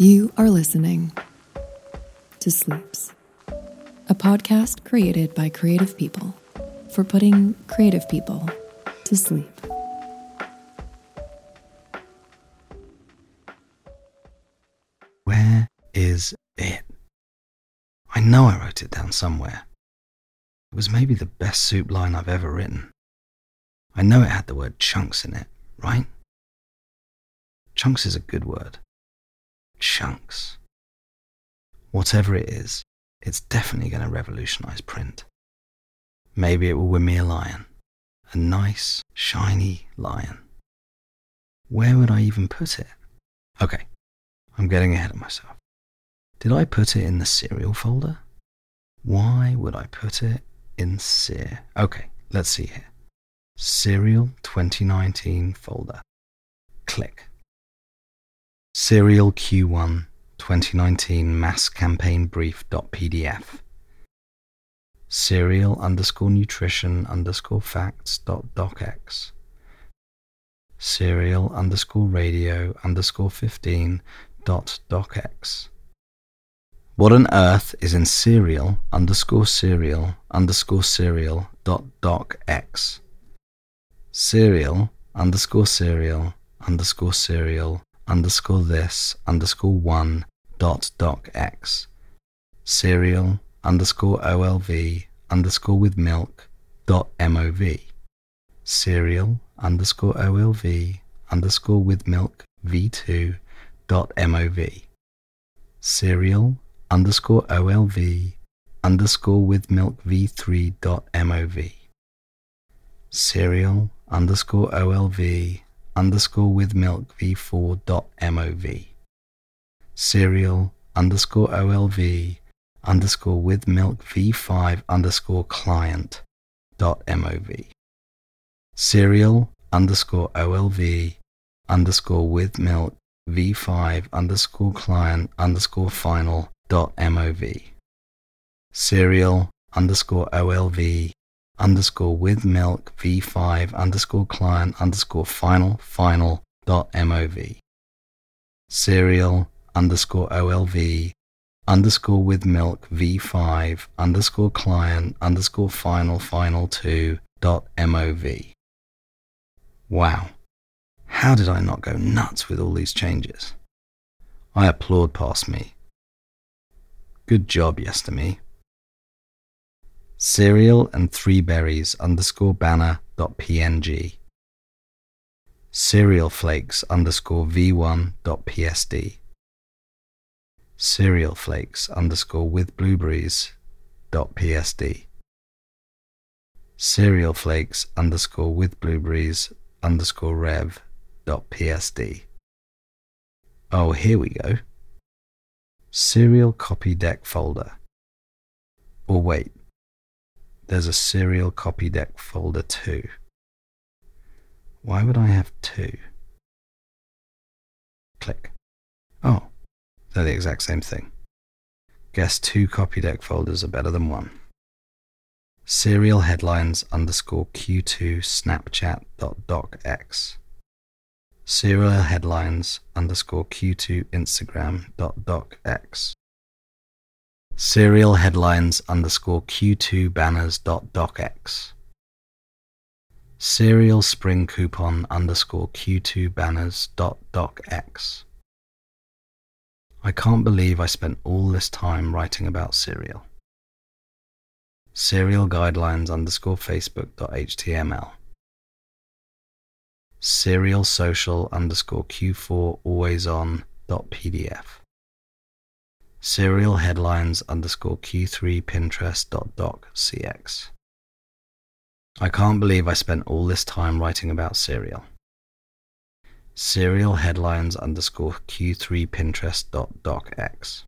You are listening to Sleeps, a podcast created by creative people for putting creative people to sleep. Where is it? I know I wrote it down somewhere. It was maybe the best soup line I've ever written. I know it had the word chunks in it, right? Chunks is a good word. Chunks. Whatever it is, it's definitely going to revolutionize print. Maybe it will win me a lion. A nice, shiny lion. Where would I even put it? Okay, I'm getting ahead of myself. Did I put it in the cereal folder? Why would I put it in Sear? Okay, let's see here. Cereal 2019 folder. Click. Cereal Q1 2019 mass campaign brief.pdf. Cereal underscore nutrition underscore facts dot docx. Cereal underscore radio underscore 15 dot docx. What on earth is in cereal underscore cereal underscore cereal dot docx? Cereal underscore cereal underscore cereal underscore this underscore one dot docx. Cereal underscore olv underscore with milk dot mov. Cereal underscore olv underscore with milk v2 dot mov. Cereal underscore olv underscore with milk v3 dot mov. Cereal underscore olv underscore with milk v4 dot mov. Cereal underscore olv underscore with milk v5 underscore client dot mov. Cereal underscore olv underscore with milk v5 underscore client underscore final dot mov. Cereal underscore olv underscore with milk v5 underscore client underscore final final dot mov. Cereal underscore olv underscore with milk v5 underscore client underscore final final 2 dot mov. Wow. How did I not go nuts with all these changes? I applaud past me. Good job, Yestamy. Cereal and three berries underscore banner dot png. Cereal flakes underscore v1 dot psd. Cereal flakes underscore with blueberries dot psd. Cereal flakes underscore with blueberries underscore rev dot psd. Oh, here we go. Cereal copy deck folder. Or wait, there's a cereal copy deck folder too. Why would I have two? Click. Oh, they're the exact same thing. Guess two copy deck folders are better than one. Cereal headlines underscore q2 snapchat dot docx. Cereal headlines underscore q2 instagram dot docx. Cereal headlines underscore q2 banners dot docx. Cereal spring coupon underscore q2 banners dot docx. I can't believe I spent all this time writing about cereal. Cereal guidelines underscore facebook dot html. Cereal social underscore q4 always on dot pdf. Cereal headlines underscore q3 pinterest dot doc cx. I can't believe I spent all this time writing about cereal. Cereal headlines underscore q3 pinterest dot docx.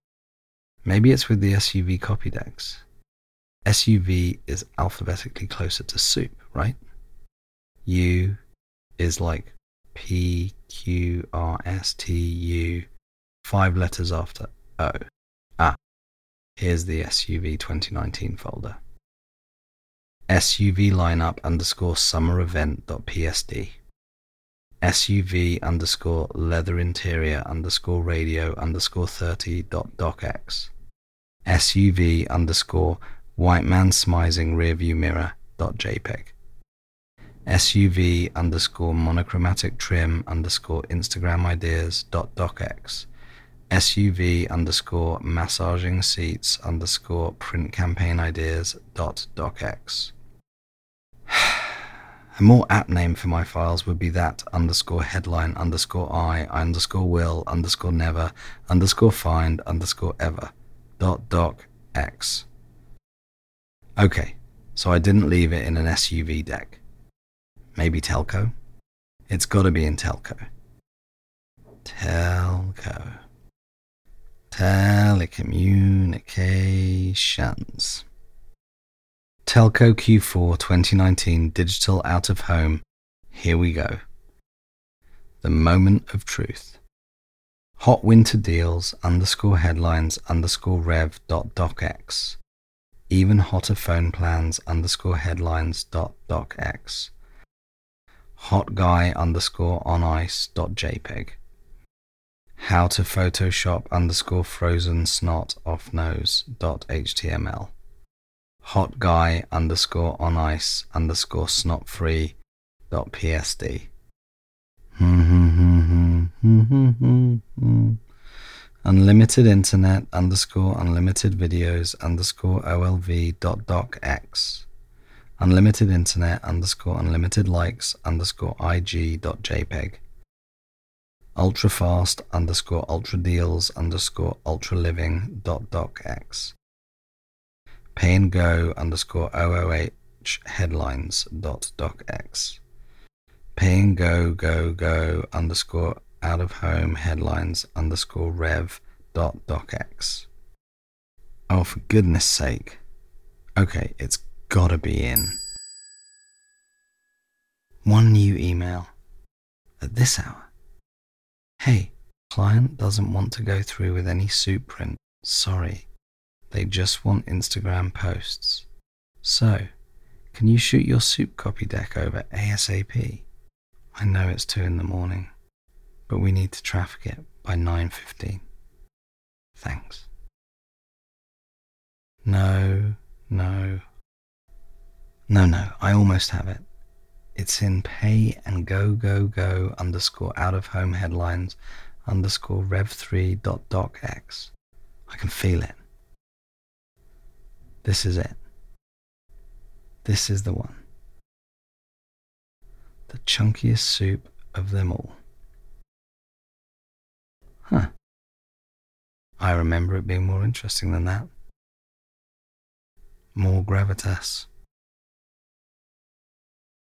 Maybe it's with the SUV copy decks. SUV is alphabetically closer to soup, right? U is like P Q R S T U, five letters after O. Here's the SUV 2019 folder. SUV lineup underscore summer event dot PSD. SUV underscore leather interior underscore radio underscore 30 dot docx. SUV underscore white man smizing rearview mirror dot jpeg. SUV underscore monochromatic trim underscore Instagram ideas dot docx. SUV underscore massaging seats underscore print campaign ideas dot docx. A more apt name for my files would be that underscore headline underscore I underscore will underscore never underscore find underscore ever dot doc x. Okay, so I didn't leave it in an SUV deck. Maybe telco? It's gotta be in telco. Telco. Telecommunications. Telco Q4 2019 Digital Out of Home. Here we go. The moment of truth. Hot winter deals underscore headlines underscore rev dot docx. Even hotter phone plans underscore headlines dot docx. Hot guy underscore on ice dot jpeg. How to Photoshop underscore frozen snot off nose dot html hot guy underscore on ice underscore snot free dot psd. unlimited internet underscore unlimited videos underscore olv dot docx. Unlimited internet underscore unlimited likes underscore ig dot jpeg. Ultra fast underscore ultra deals underscore ultra living dot docx pay and go underscore OOH headlines dot docx. Pay and go go go underscore out of home headlines underscore rev dot docx. Oh, for goodness sake. Okay, it's gotta be in. One new email. At this hour. Hey, client doesn't want to go through with any soup print. Sorry. They just want Instagram posts. So, can you shoot your soup copy deck over ASAP? I know it's 2 in the morning, but we need to traffic it by 9.15. Thanks. No, no. No, no, I almost have it. It's in pay and go go go underscore out of home headlines underscore rev3 dot docx. I can feel it. This is it. This is the one. The chunkiest soup of them all. Huh. I remember it being more interesting than that. More gravitas.